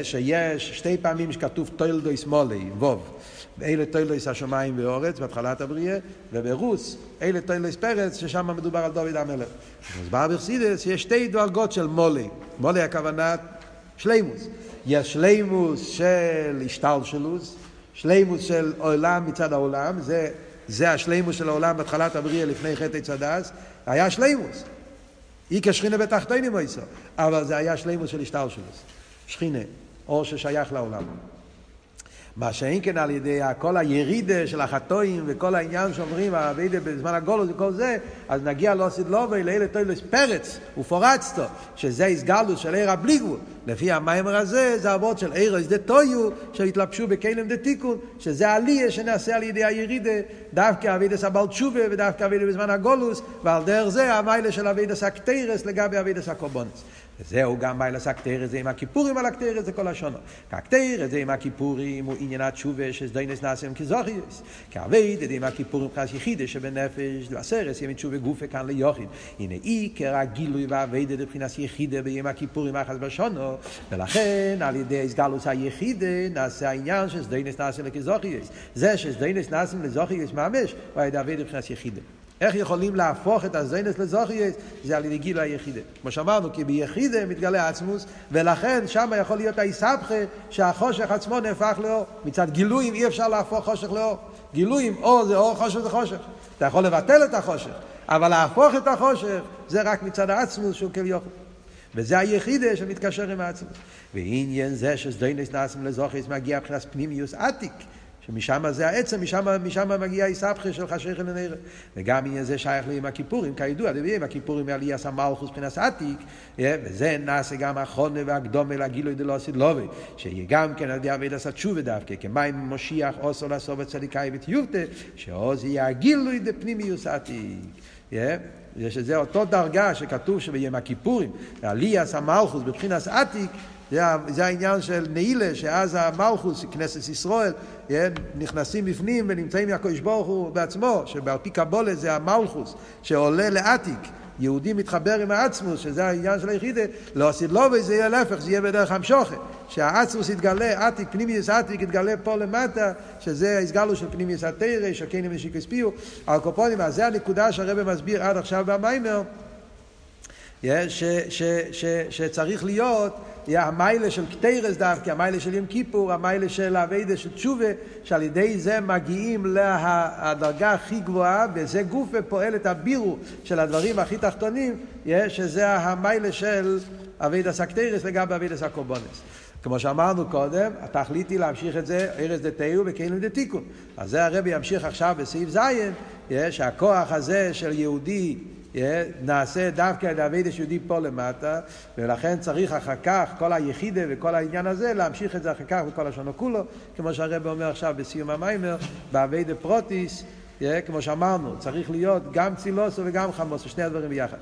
שיש שתי פעמים שכתוב תולדות מלא, וו, אלה תולדות השמיים והארץ בהתחלת הבריאה, וברות, אלה תולדות פרץ, ששם מדובר על דוד המלך. אז בא בחסידות, יש שתי דרגות של מלא, מלא הכוונה שלימוס. יש שלימוס של השתלשלוס, שלימוס של עולם מצד העולם, זה, זה השלימוס של העולם בהתחלת הבריאה לפני חטא צדס, היה שלימוס. איקה שכינה בתחתינים מויסו, אבל זה היה שלימוס של השתלשלוס. שכינה, אור ששייך לעולם. מה שאין כן על ידי כל הירידה של החטואים וכל העניין שאומרים, האביידה בזמן הגולוס וכל זה, אז נגיע לא עשית לובי, לאלה תוילס פרץ ופורצתו, שזה הסגלוס של עיר הבלי גבול. לפי המיימר הזה, זה אבות של עיר שדה טויו, שהתלבשו בכלם דה תיקון, שזה עלייה שנעשה על ידי הירידה, דווקא אבידס הבעל תשובה ודווקא אבידס בזמן הגולוס, ועל דרך זה המיילה של אבידס הקטרס לגבי אבידס הקורבונס. וזהו גם מיילס הקטרת זה עם הכיפורים על הקטרת זה כל השונו. הקטרת זה עם הכיפורים הוא עניין התשובה שסדיינס נעשם כזוכיוס. כאבייד זה עם הכיפורים חס יחידה שבנפש ועשרס ימי תשובה גופה כאן ליוחיד. הנה עיקר הגילוי והאביידה לבחינת יחידה ביום הכיפורים אחס בשונו. ולכן על ידי הסגלוס היחידה נעשה העניין שסדיינס נעשם לכזוכיוס. זה שסדיינס נעשם לזוכיוס ממש הוא על ידי אביידה לבחינת יחידה. איך יכולים להפוך את הזיינס לזוכייס? זה על ידי גילוי היחידה. כמו שאמרנו, כי ביחידה מתגלה עצמוס, ולכן שם יכול להיות האיסבכה שהחושך עצמו נהפך לאור. מצד גילויים אי אפשר להפוך חושך לאור. גילויים, אור זה אור, חושך זה חושך. אתה יכול לבטל את החושך, אבל להפוך את החושך זה רק מצד העצמוס שהוא כביכול. וזה היחידה שמתקשר עם העצמוס. ועניין זה שזדיינס נעשים לזוכייס מגיע מבחינת פנימיוס עתיק. שמשם זה העצם, משם, משם מגיע איסבכה של חשך לנרא. וגם עניין זה שייך ליום הכיפורים, כידוע, יום הכיפורים מעלי עשה מלכוס מבחינת עתיק, וזה נעשה גם החונה והקדומה לגילוי דלא עשית לובי, שיהיה גם כן על ידי אביד עשה תשובה דווקא, כמים מושיח עושו לעשו בצדיקאי ותיובתא, שעוז יהיה הגילוי דפנימיוס עתיק. שזה אותו דרגה שכתוב שביום הכיפורים, עליאס המלכוס בבחינת עתיק, זה, זה העניין של נעילה, שאז המלכוס, כנסת ישראל, נכנסים בפנים ונמצאים עם הקדוש ברוך הוא בעצמו, שעל פי קבולה זה המלכוס, שעולה לעתיק. יהודי מתחבר עם העצמוס, שזה העניין של היחידה, לא עשית לו וזה יהיה להפך, זה יהיה בדרך המשוכה. שהעצמוס יתגלה, עתיק, פנימיוס עתיק, יתגלה פה למטה, שזה הסגלו של פנימיוס התרא, שכנים ושיקס פיו. על קופונים, אז זה הנקודה שהרבא מסביר עד עכשיו במיימר, ש, ש, ש, שצריך להיות המיילה של קטרס דווקא, המיילה של יום כיפור, המיילה של אביידה של תשובה, שעל ידי זה מגיעים לדרגה הכי גבוהה, וזה גופה פועל את הבירו של הדברים הכי תחתונים, שזה המעלה של עבודת הקטורת לגבי עבודת הקורבנות. כמו שאמרנו קודם, התכלית היא להמשיך את זה, אורות דתוהו בכלים דתיקון. אז זה הרבי ימשיך עכשיו בסעיף ז', שהכוח הזה של יהודי נעשה דווקא על ידי עבודת יהודי פה למטה, ולכן צריך אחר כך, כל היחידה וכל העניין הזה, להמשיך את זה אחר כך בכל השנה כולו, כמו שהרב אומר עכשיו בסיום המאמר, באבידה פרוטיס, כמו שאמרנו, צריך להיות גם צילוסו וגם חמוסו, שני הדברים ביחד.